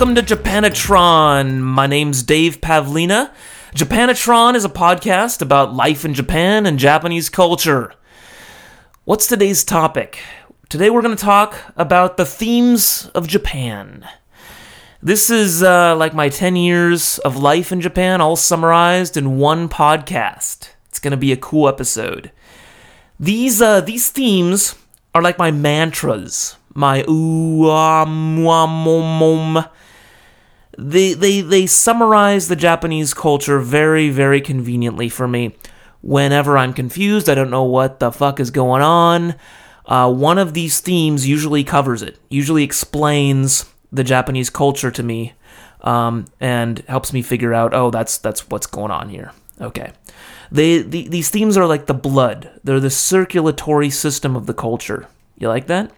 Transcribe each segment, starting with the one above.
Welcome to Japanatron. My name's Dave Pavlina. Japanatron is a podcast about life in Japan and Japanese culture. What's today's topic? Today we're going to talk about the themes of Japan. This is uh, like my 10 years of life in Japan, all summarized in one podcast. It's going to be a cool episode. These uh, these themes are like my mantras, my ooh ah mom mom. They they they summarize the Japanese culture very very conveniently for me. Whenever I'm confused, I don't know what the fuck is going on. Uh, one of these themes usually covers it. Usually explains the Japanese culture to me, um, and helps me figure out. Oh, that's that's what's going on here. Okay. They, the, these themes are like the blood. They're the circulatory system of the culture. You like that?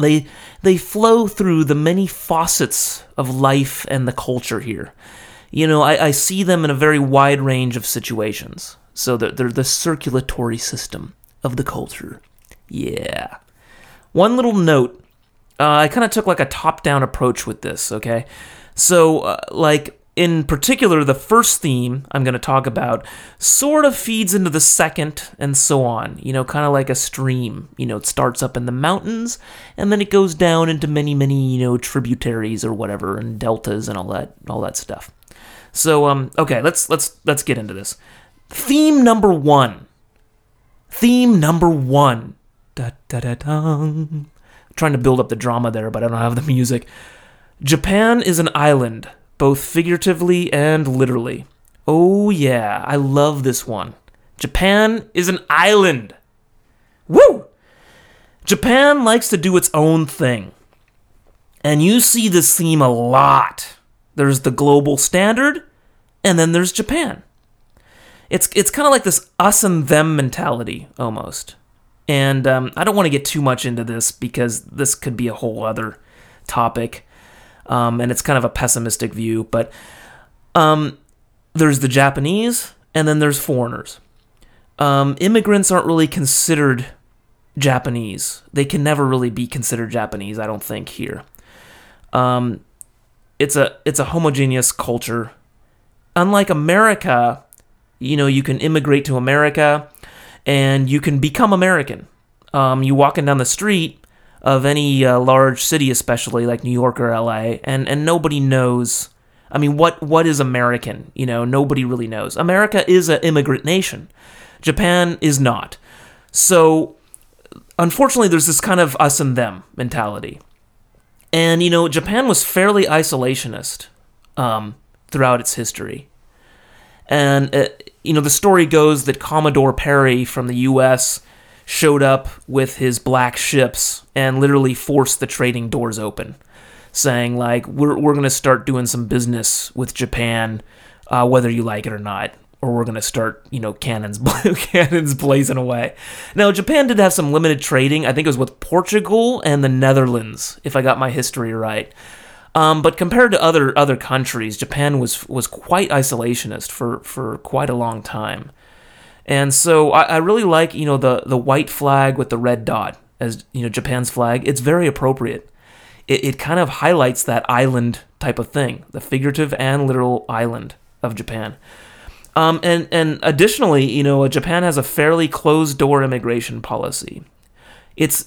They they flow through the many faucets of life and the culture here. You know, I, I see them in a very wide range of situations. So they're, they're the circulatory system of the culture. Yeah. One little note. Uh, I kind of took like a top-down approach with this. Okay, so uh, like in particular, the first theme I'm going to talk about sort of feeds into the second and so on. You know, kind of like a stream. You know, it starts up in the mountains and then it goes down into many, many, you know, tributaries or whatever and deltas and all that, all that stuff. So, um, okay, let's let's let's get into this. Theme number one. Theme number one. Da da da. Trying to build up the drama there, but I don't have the music. Japan is an island, both figuratively and literally. Oh, yeah, I love this one. Japan is an island. Woo! Japan likes to do its own thing. And you see this theme a lot. There's the global standard, and then there's Japan. It's, it's kind of like this us and them mentality, almost. And um, I don't want to get too much into this because this could be a whole other topic um, and it's kind of a pessimistic view. But um, there's the Japanese, and then there's foreigners. Um, immigrants aren't really considered Japanese. They can never really be considered Japanese. I don't think here. Um, it's a it's a homogeneous culture. Unlike America, you know, you can immigrate to America, and you can become American. Um, you walking down the street, of any uh, large city, especially like New York or LA, and and nobody knows. I mean, what what is American? You know, nobody really knows. America is an immigrant nation. Japan is not. So, unfortunately, there's this kind of us and them mentality. And you know, Japan was fairly isolationist um, throughout its history. And uh, you know, the story goes that Commodore Perry from the U.S showed up with his black ships and literally forced the trading doors open, saying like we're we're gonna start doing some business with Japan, uh, whether you like it or not, or we're gonna start you know cannons cannons blazing away. Now Japan did have some limited trading. I think it was with Portugal and the Netherlands, if I got my history right. Um, but compared to other other countries, Japan was was quite isolationist for for quite a long time. And so I, I really like, you know, the, the white flag with the red dot as, you know, Japan's flag. It's very appropriate. It, it kind of highlights that island type of thing, the figurative and literal island of Japan. Um, and, and additionally, you know, Japan has a fairly closed door immigration policy. It's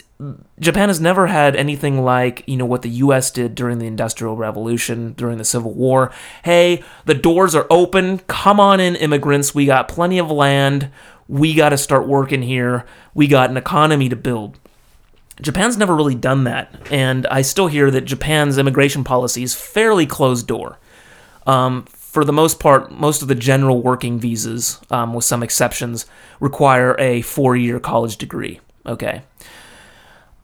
Japan has never had anything like, you know, what the US did during the Industrial Revolution, during the Civil War. Hey, the doors are open. Come on in, immigrants. We got plenty of land. We got to start working here. We got an economy to build. Japan's never really done that. And I still hear that Japan's immigration policy is fairly closed door. Um, for the most part, most of the general working visas, um, with some exceptions, require a four year college degree. Okay.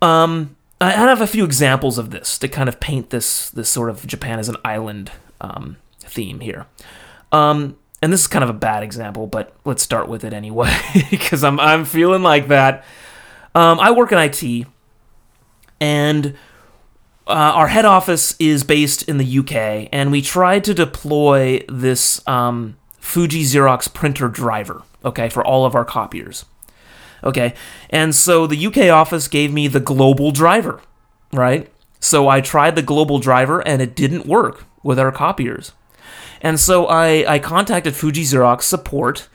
Um, I have a few examples of this to kind of paint this this sort of Japan as an island um, theme here. Um, and this is kind of a bad example, but let's start with it anyway because I'm I'm feeling like that. Um, I work in IT, and uh, our head office is based in the UK, and we tried to deploy this um, Fuji Xerox printer driver, okay, for all of our copiers. Okay, and so the UK office gave me the global driver, right? So I tried the global driver and it didn't work with our copiers. And so I, I contacted Fuji Xerox support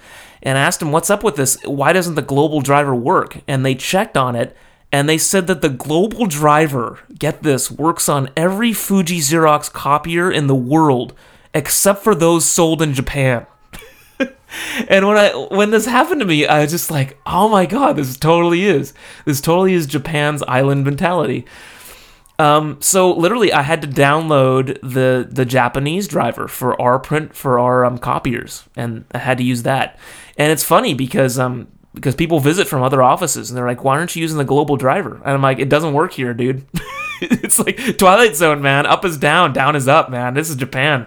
and asked them, What's up with this? Why doesn't the global driver work? And they checked on it and they said that the global driver, get this, works on every Fuji Xerox copier in the world except for those sold in Japan. And when I when this happened to me, I was just like, "Oh my god, this totally is. This totally is Japan's island mentality." Um, so literally, I had to download the the Japanese driver for our print for our um, copiers, and I had to use that. And it's funny because um because people visit from other offices and they're like, "Why aren't you using the global driver?" And I'm like, "It doesn't work here, dude. it's like Twilight Zone, man. Up is down, down is up, man. This is Japan.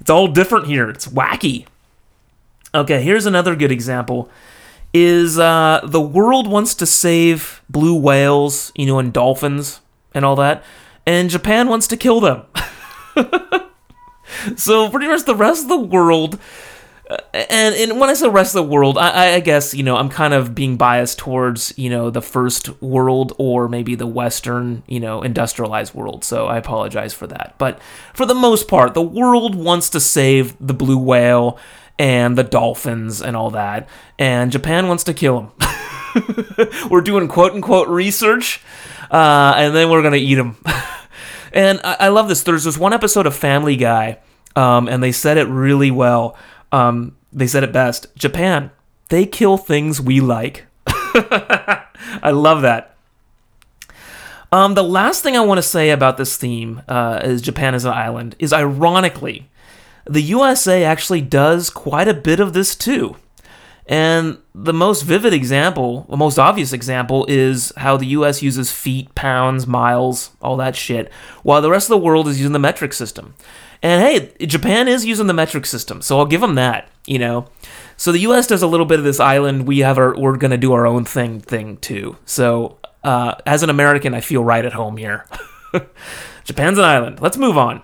It's all different here. It's wacky." Okay, here's another good example. Is uh, the world wants to save blue whales, you know, and dolphins and all that, and Japan wants to kill them. so pretty much the rest of the world, and, and when I say rest of the world, I, I guess you know I'm kind of being biased towards you know the first world or maybe the Western you know industrialized world. So I apologize for that. But for the most part, the world wants to save the blue whale and the dolphins and all that, and Japan wants to kill them. We're doing quote unquote research, uh, and then we're gonna eat them. and I, I, love this. There's this one episode of Family Guy, um, and they said it really well. Um, they said it best. Japan, they kill things we like. I love that. Um, the last thing I want to say about this theme uh, is Japan as an island is ironically the USA actually does quite a bit of this too. And the most vivid example, the most obvious example, is how the US uses feet, pounds, miles, all that shit, while the rest of the world is using the metric system. And hey, Japan is using the metric system, so I'll give them that, you know. So the US does a little bit of this island, we have our, we're gonna do our own thing thing too. So uh, as an American, I feel right at home here. Japan's an island. Let's move on.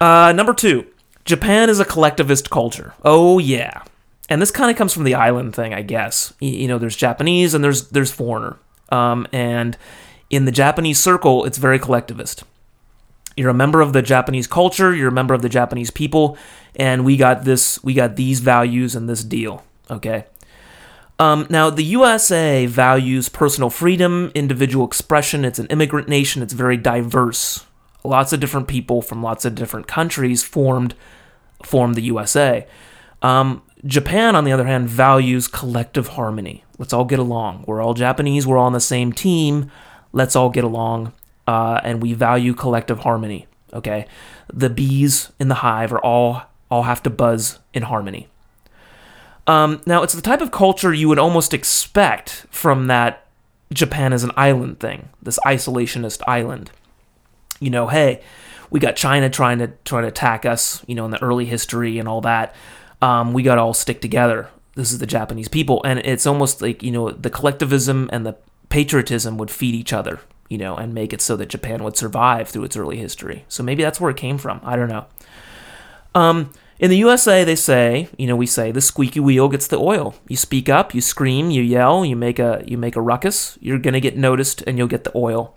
Uh, number two, Japan is a collectivist culture. Oh yeah. And this kind of comes from the island thing, I guess. You know, there's Japanese and there's there's foreigner. Um, and in the Japanese circle, it's very collectivist. You're a member of the Japanese culture, you're a member of the Japanese people, and we got this we got these values and this deal. Okay. Um, now, the USA values personal freedom, individual expression. It's an immigrant nation. It's very diverse. Lots of different people from lots of different countries formed form the USA. Um, Japan, on the other hand, values collective harmony. Let's all get along. We're all Japanese. We're all on the same team. Let's all get along. Uh, and we value collective harmony. Okay, the bees in the hive are all all have to buzz in harmony. Um, now, it's the type of culture you would almost expect from that Japan as an island thing, this isolationist island. You know, hey, we got China trying to try to attack us, you know, in the early history and all that. Um, we got to all stick together. This is the Japanese people, and it's almost like you know the collectivism and the patriotism would feed each other, you know, and make it so that Japan would survive through its early history. So maybe that's where it came from. I don't know. Um, in the USA, they say, you know, we say the squeaky wheel gets the oil. You speak up, you scream, you yell, you make a you make a ruckus. You're gonna get noticed, and you'll get the oil.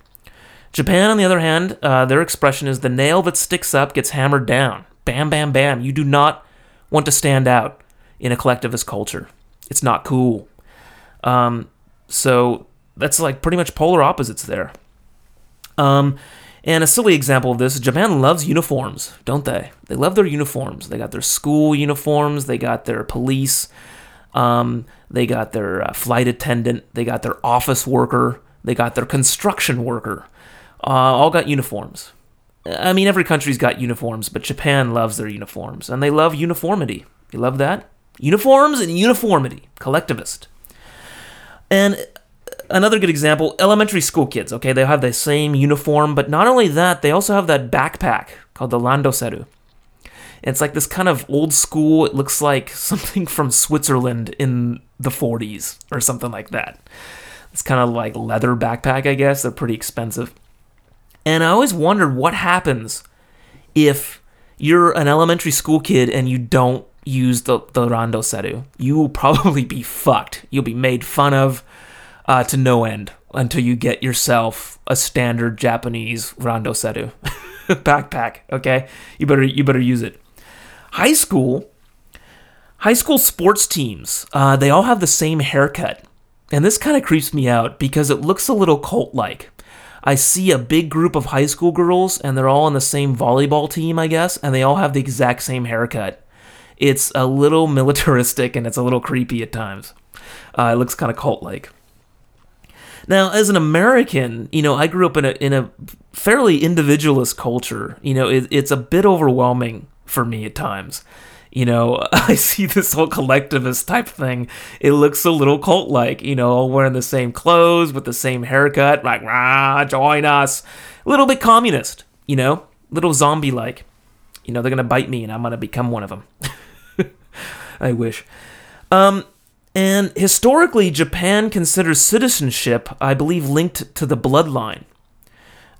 Japan, on the other hand, uh, their expression is the nail that sticks up gets hammered down. Bam, bam, bam. You do not want to stand out in a collectivist culture. It's not cool. Um, so that's like pretty much polar opposites there. Um, and a silly example of this Japan loves uniforms, don't they? They love their uniforms. They got their school uniforms, they got their police, um, they got their uh, flight attendant, they got their office worker, they got their construction worker uh, all got uniforms. I mean, every country's got uniforms, but Japan loves their uniforms, and they love uniformity. You love that? Uniforms and uniformity, collectivist. And another good example elementary school kids, okay? They have the same uniform, but not only that, they also have that backpack called the Randoseru. It's like this kind of old school, it looks like something from Switzerland in the 40s or something like that. It's kind of like leather backpack, I guess. They're pretty expensive. And I always wondered what happens if you're an elementary school kid and you don't use the, the Randoseru. You will probably be fucked. You'll be made fun of uh, to no end until you get yourself a standard Japanese Randoseru backpack. Okay, you better you better use it. High school, high school sports teams, uh, they all have the same haircut, and this kind of creeps me out because it looks a little cult-like. I see a big group of high school girls, and they're all on the same volleyball team, I guess, and they all have the exact same haircut. It's a little militaristic and it's a little creepy at times. Uh, it looks kind of cult-like. Now, as an American, you know, I grew up in a in a fairly individualist culture. You know, it, it's a bit overwhelming for me at times. You know, I see this whole collectivist type thing. It looks a little cult like, you know, all wearing the same clothes with the same haircut, like, rah, join us. A little bit communist, you know, little zombie like. You know, they're going to bite me and I'm going to become one of them. I wish. Um, and historically, Japan considers citizenship, I believe, linked to the bloodline.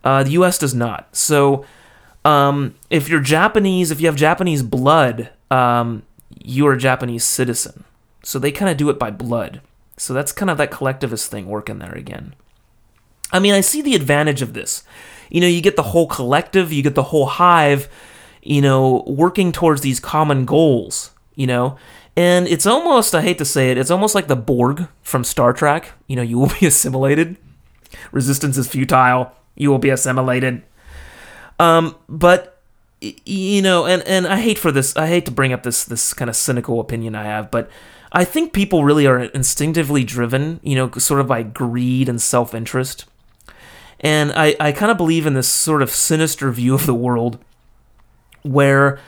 Uh, the U.S. does not. So, um, if you're Japanese, if you have Japanese blood, um, you are a Japanese citizen. So they kind of do it by blood. So that's kind of that collectivist thing working there again. I mean, I see the advantage of this. You know, you get the whole collective, you get the whole hive, you know, working towards these common goals, you know. And it's almost, I hate to say it, it's almost like the Borg from Star Trek. You know, you will be assimilated. Resistance is futile. You will be assimilated. Um, but you know, and and I hate for this. I hate to bring up this this kind of cynical opinion I have, but I think people really are instinctively driven. You know, sort of by greed and self interest. And I, I kind of believe in this sort of sinister view of the world where,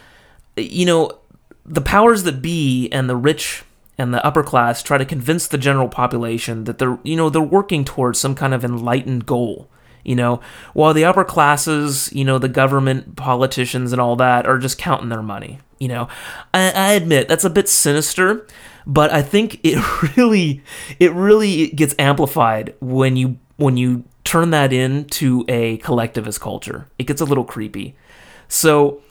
you know, the powers that be and the rich and the upper class try to convince the general population that they're, you know, they're working towards some kind of enlightened goal you know, while the upper classes, you know, the government, politicians, and all that are just counting their money. You know, I, I admit that's a bit sinister, but I think it really, it really gets amplified when you when you turn that into a collectivist culture. It gets a little creepy. So,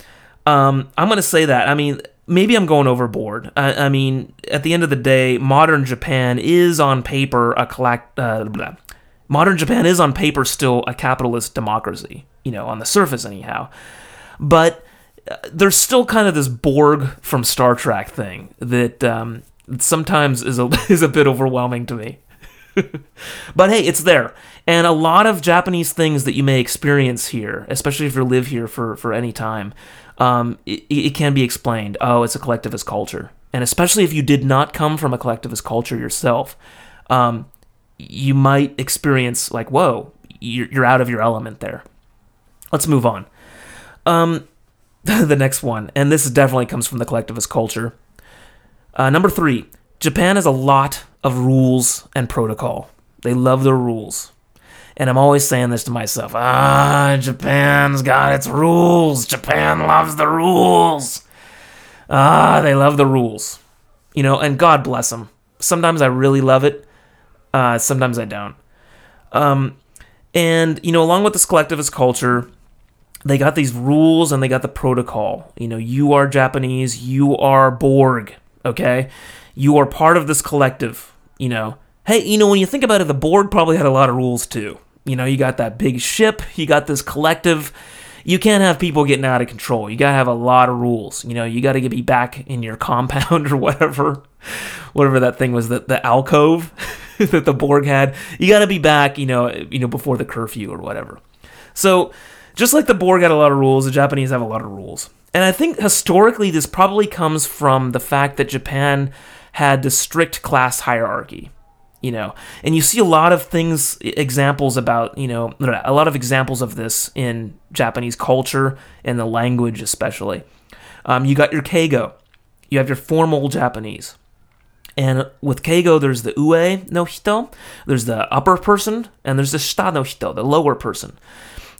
um, I'm gonna say that. I mean, maybe I'm going overboard. I, I, mean, at the end of the day, modern Japan is on paper a collect, uh, modern Japan is on paper still a capitalist democracy, you know, on the surface anyhow. But uh, there's still kind of this Borg from Star Trek thing that um, sometimes is a is a bit overwhelming to me. but hey, it's there. And a lot of Japanese things that you may experience here, especially if you live here for, for any time, um, it, it can be explained. Oh, it's a collectivist culture. And especially if you did not come from a collectivist culture yourself, um, you might experience like, whoa, you're, out of your element there. Let's move on. Um, the next one, and this definitely comes from the collectivist culture. Uh, number three, Japan has a lot of rules and protocol. They love their rules. And I'm always saying this to myself ah, Japan's got its rules. Japan loves the rules. Ah, they love the rules. You know, and God bless them. Sometimes I really love it, uh, sometimes I don't. Um, and you know, along with this collectivist culture, they got these rules and they got the protocol. You know, you are Japanese, you are Borg, okay? You are part of this collective. You know, hey, you know, when you think about it, the Borg probably had a lot of rules too. You know, you got that big ship, you got this collective. You can't have people getting out of control. You gotta have a lot of rules. You know, you gotta be back in your compound or whatever, whatever that thing was, the the alcove. that the Borg had. You got to be back, you know, you know, before the curfew or whatever. So, just like the Borg had a lot of rules, the Japanese have a lot of rules. And I think historically this probably comes from the fact that Japan had the strict class hierarchy. You know, and you see a lot of things, examples about, you know, a lot of examples of this in Japanese culture and the language, especially. Um, you got your keigo, you have your formal Japanese, And with Keigo, there's the ue no hito, there's the upper person, and there's the shita no hito, the lower person.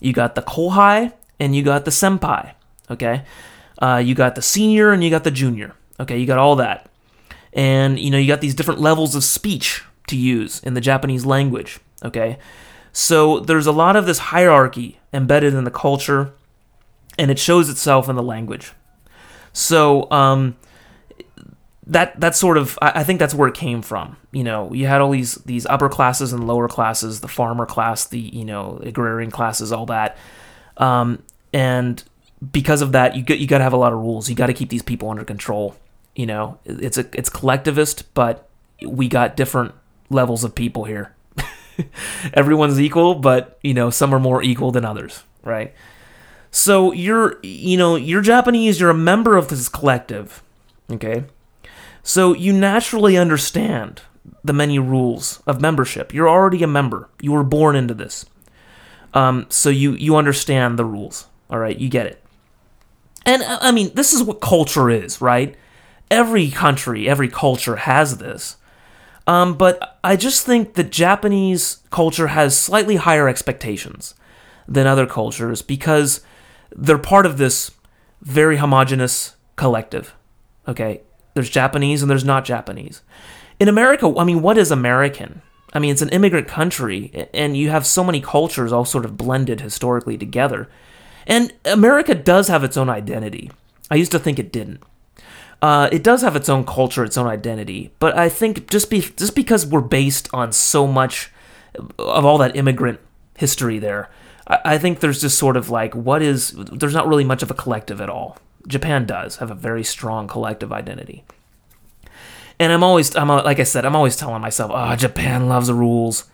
You got the kohai, and you got the senpai. Okay, uh, you got the senior, and you got the junior. Okay, you got all that, and you know you got these different levels of speech to use in the Japanese language. Okay, so there's a lot of this hierarchy embedded in the culture, and it shows itself in the language. So um, that that's sort of I, I think that's where it came from. You know, you had all these these upper classes and lower classes, the farmer class, the you know agrarian classes, all that, um, and because of that, you get you got to have a lot of rules. You got to keep these people under control. You know, it's a it's collectivist, but we got different levels of people here. Everyone's equal, but you know, some are more equal than others, right? So you're you know, you're Japanese, you're a member of this collective. Okay? So you naturally understand the many rules of membership. You're already a member. You were born into this. Um, so you you understand the rules. All right, you get it. And uh, I mean, this is what culture is, right? Every country, every culture has this. Um, but I just think that Japanese culture has slightly higher expectations than other cultures because they're part of this very homogenous collective. Okay, there's Japanese and there's not Japanese. In America, I mean, what is American? I mean, it's an immigrant country, and you have so many cultures all sort of blended historically together. And America does have its own identity. I used to think it didn't. Uh, it does have its own culture, its own identity, but I think just be just because we're based on so much of all that immigrant history there, I, I think there's just sort of like what is there's not really much of a collective at all. Japan does have a very strong collective identity. And I'm always, I'm like I said, I'm always telling myself, oh, Japan loves rules,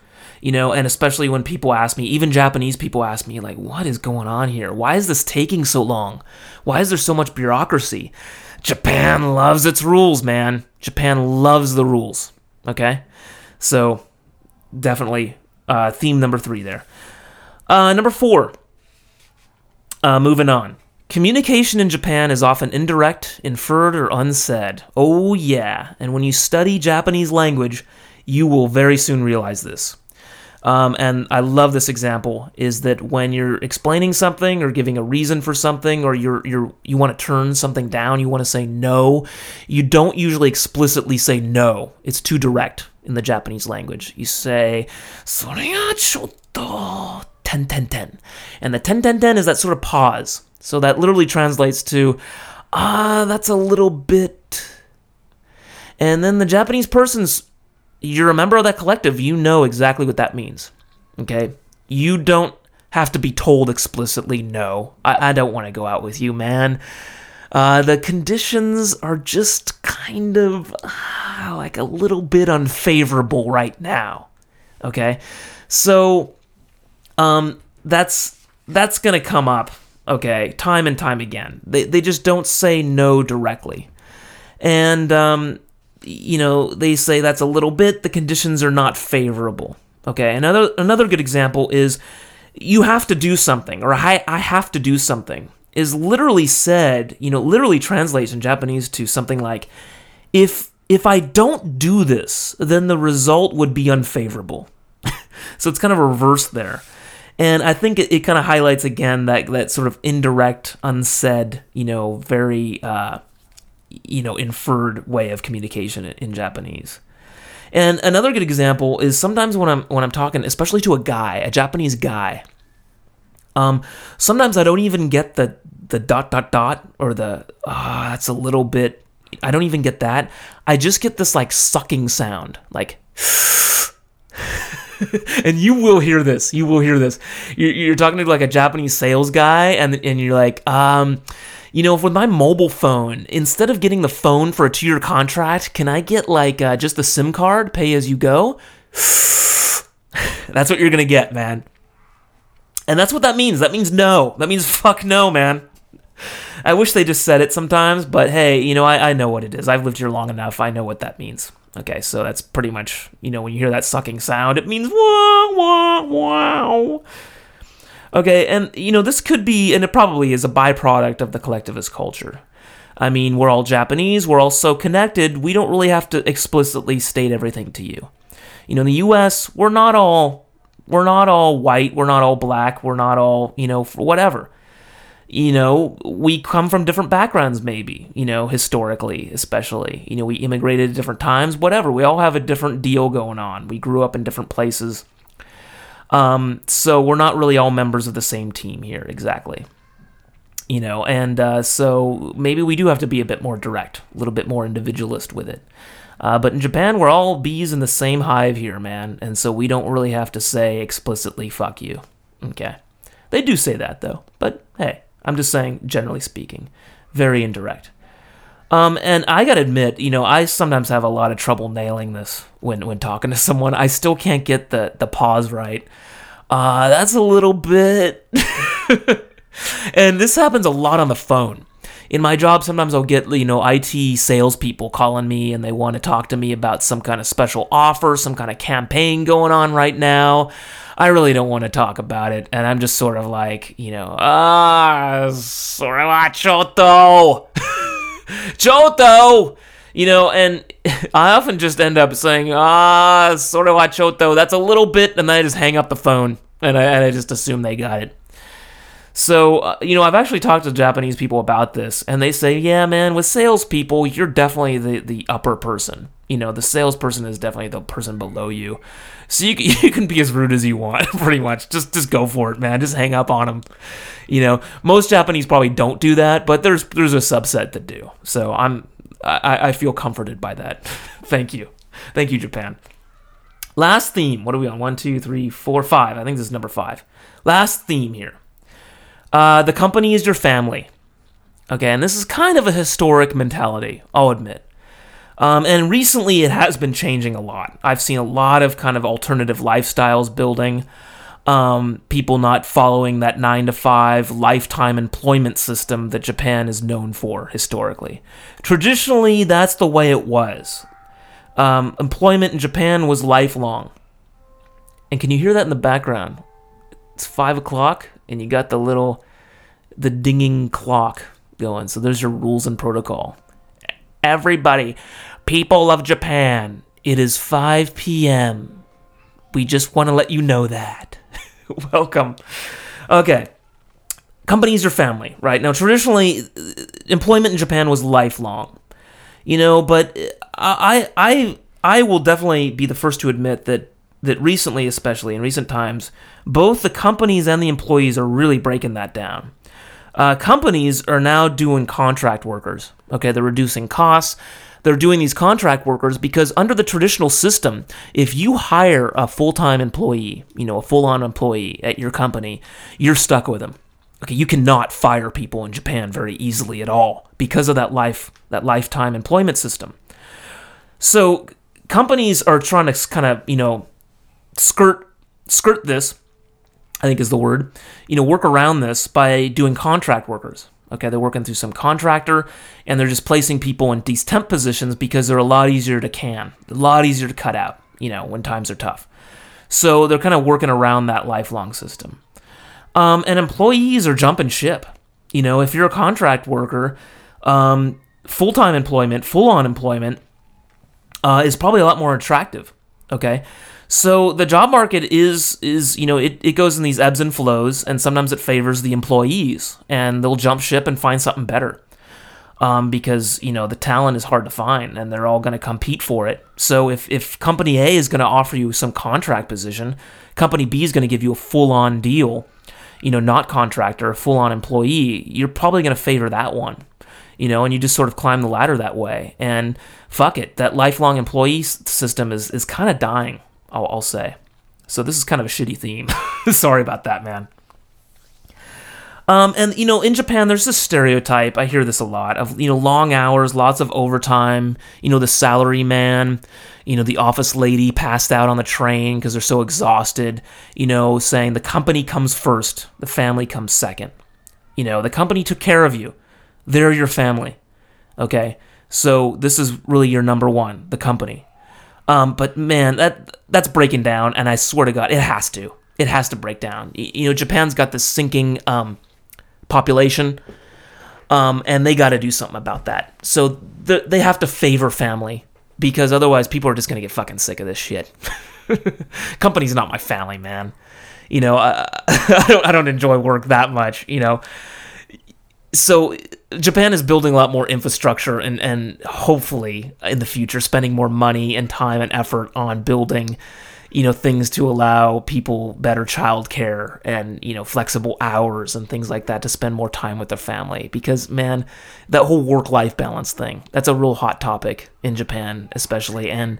you know. And especially when people ask me, even Japanese people ask me, like, what is going on here? Why is this taking so long? Why is there so much bureaucracy? Japan loves its rules, man. Japan loves the rules. Okay, so definitely uh, theme number three there. Uh, number four. Uh, moving on. Communication in Japan is often indirect, inferred, or unsaid. Oh, yeah. And when you study Japanese language, you will very soon realize this. Um, and I love this example is that when you're explaining something or giving a reason for something or you're you're you want to turn something down, you want to say no, you don't usually explicitly say no. It's too direct in the Japanese language. You say ten ten ten. And the ten ten ten is that sort of pause. So that literally translates to ah, uh, that's a little bit and then the Japanese person's you're a member of that collective, you know exactly what that means. Okay? You don't have to be told explicitly no. I, I don't want to go out with you, man. Uh, the conditions are just kind of uh, like a little bit unfavorable right now. Okay? So um that's that's gonna come up, okay, time and time again. They they just don't say no directly. And um you know, they say that's a little bit, the conditions are not favorable. Okay, another another good example is you have to do something, or I, I have to do something, is literally said, you know, literally translates in Japanese to something like, if if I don't do this, then the result would be unfavorable. so it's kind of reversed there. And I think it, it kind of highlights again that that sort of indirect, unsaid, you know, very uh, you know inferred way of communication in, Japanese. And another good example is sometimes when I'm when I'm talking, especially to a guy, a Japanese guy. Um, sometimes I don't even get the the dot dot dot or the ah, that's a little bit. I don't even get that. I just get this like sucking sound, like. and you will hear this. You will hear this. You're, you're talking to like a Japanese sales guy, and and you're like, um, you know, with my mobile phone, instead of getting the phone for a two year contract, can I get like uh, just the SIM card, pay as you go? that's what you're going to get, man. And that's what that means. That means no. That means fuck no, man. I wish they just said it sometimes, but hey, you know, I, I know what it is. I've lived here long enough. I know what that means. Okay, so that's pretty much, you know, when you hear that sucking sound, it means wow, wow, wow. Okay, and you know, this could be, and it probably is a byproduct of the collectivist culture. I mean, we're all Japanese, we're all so connected, we don't really have to explicitly state everything to you. You know, in the US, we're not all we're not all white, we're not all black, we're not all, you know, whatever. You know, we come from different backgrounds maybe, you know, historically, especially. You know, we immigrated at different times, whatever. We all have a different deal going on. We grew up in different places. Um, so we're not really all members of the same team here, exactly. You know, and uh, so maybe we do have to be a bit more direct, a little bit more individualist with it. Uh, but in Japan, we're all bees in the same hive here, man, and so we don't really have to say explicitly "fuck you." Okay, they do say that though, but hey, I'm just saying, generally speaking, very indirect. Um, and I gotta admit, you know, I sometimes have a lot of trouble nailing this when when talking to someone. I still can't get the the pause right. Uh, that's a little bit. and this happens a lot on the phone. In my job, sometimes I'll get you know IT salespeople calling me and they want to talk to me about some kind of special offer, some kind of campaign going on right now. I really don't want to talk about it, and I'm just sort of like, you know, ah, Chotto, Chotto, you know, and I often just end up saying, ah, sort of why Chotto. That's a little bit, and then I just hang up the phone, and I, and I just assume they got it. So, uh, you know, I've actually talked to Japanese people about this, and they say, yeah, man, with salespeople, you're definitely the, the upper person. You know, the salesperson is definitely the person below you. So you, you can be as rude as you want, pretty much. Just just go for it, man. Just hang up on them. You know, most Japanese probably don't do that, but there's there's a subset that do. So I'm I, I feel comforted by that. Thank you. Thank you, Japan. Last theme. What are we on? One, two, three, four, five. I think this is number five. Last theme here. Uh, the company is your family. Okay, and this is kind of a historic mentality, I'll admit. Um, and recently it has been changing a lot. I've seen a lot of kind of alternative lifestyles building. Um, people not following that nine to five lifetime employment system that Japan is known for historically. Traditionally, that's the way it was. Um, employment in Japan was lifelong. And can you hear that in the background? It's five o'clock and you got the little the dinging clock going. So there's your rules and protocol. Everybody, people of Japan, it is 5 p.m. We just want to let you know that. Welcome. Okay. Companies are family, right? Now, traditionally, employment in Japan was lifelong, you know, but I, I, I will definitely be the first to admit that that recently, especially in recent times, both the companies and the employees are really breaking that down. Uh, companies are now doing contract workers. Okay, they're reducing costs. They're doing these contract workers because under the traditional system, if you hire a full-time employee, you know, a full-on employee at your company, you're stuck with them. Okay, you cannot fire people in Japan very easily at all because of that life that lifetime employment system. So companies are trying to kind of, you know, skirt skirt this I think is the word, you know, work around this by doing contract workers. Okay, they're working through some contractor and they're just placing people in these temp positions because they're a lot easier to can, a lot easier to cut out, you know, when times are tough. So they're kind of working around that lifelong system. Um, and employees are jumping ship. You know, if you're a contract worker, um, full time employment, full on employment uh, is probably a lot more attractive. Okay. So the job market is is you know it, it goes in these ebbs and flows, and sometimes it favors the employees, and they'll jump ship and find something better, um, because you know the talent is hard to find, and they're all going to compete for it. So if if company A is going to offer you some contract position, company B is going to give you a full on deal, you know, not contractor, full on employee. You're probably going to favor that one you know, and you just sort of climb the ladder that way. And fuck it, that lifelong employee system is is kind of dying. I'll, I'll say. So this is kind of a shitty theme. Sorry about that, man. Um, and you know, in Japan, there's this stereotype. I hear this a lot of you know long hours, lots of overtime. You know, the salary man, you know, the office lady passed out on the train because they're so exhausted. You know, saying the company comes first, the family comes second. You know, the company took care of you. They're your family. Okay, so this is really your number one, the company. Um, but man, that that's breaking down, and I swear to God, it has to. It has to break down. You know, Japan's got this sinking um, population, um, and they got to do something about that. So th- they have to favor family because otherwise, people are just gonna get fucking sick of this shit. Company's not my family, man. You know, I, I don't I don't enjoy work that much. You know, so Japan is building a lot more infrastructure and and hopefully in the future spending more money and time and effort on building you know things to allow people better childcare and you know flexible hours and things like that to spend more time with their family. Because man that whole work life balance thing that's a real hot topic in Japan especially. And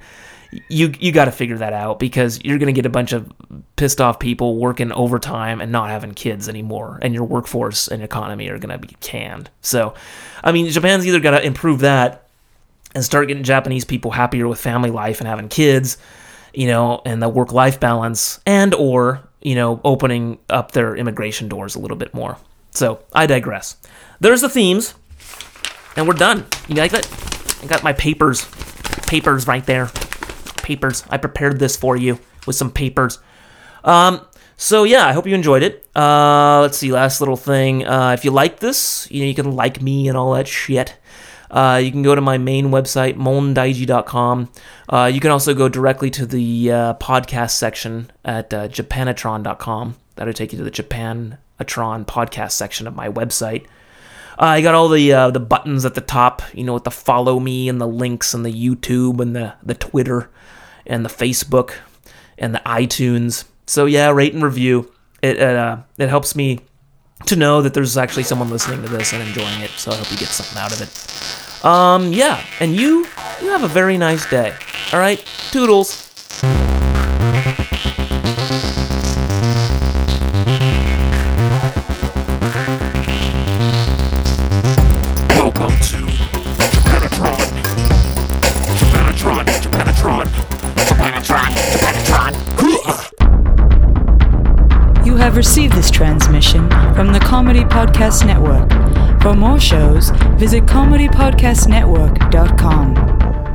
you you got to figure that out because you're going to get a bunch of pissed off people working overtime and not having kids anymore and your workforce and economy are going to be canned. So, I mean, Japan's either got to improve that and start getting Japanese people happier with family life and having kids, you know, and the work life balance and or, you know, opening up their immigration doors a little bit more. So, I digress. There's the themes and we're done. You like that? I got my papers papers right there papers. I prepared this for you with some papers. Um, so yeah, I hope you enjoyed it. Uh, let's see, last little thing. Uh, if you like this, you know, you can like me and all that shit. Uh, you can go to my main website, mondaiji.com. Uh, you can also go directly to the uh, podcast section at uh, japanatron.com. That'll take you to the Japanatron podcast section of my website. Uh, I got all the uh, the buttons at the top, you know, with the follow me and the links and the YouTube and the the Twitter and the Facebook and the iTunes. So yeah, rate and review. It uh, it helps me to know that there's actually someone listening to this and enjoying it. So I hope you get something out of it. Um, yeah, and you you have a very nice day. All right, toodles. Podcast Network. For more shows, visit comedypodcastnetwork.com.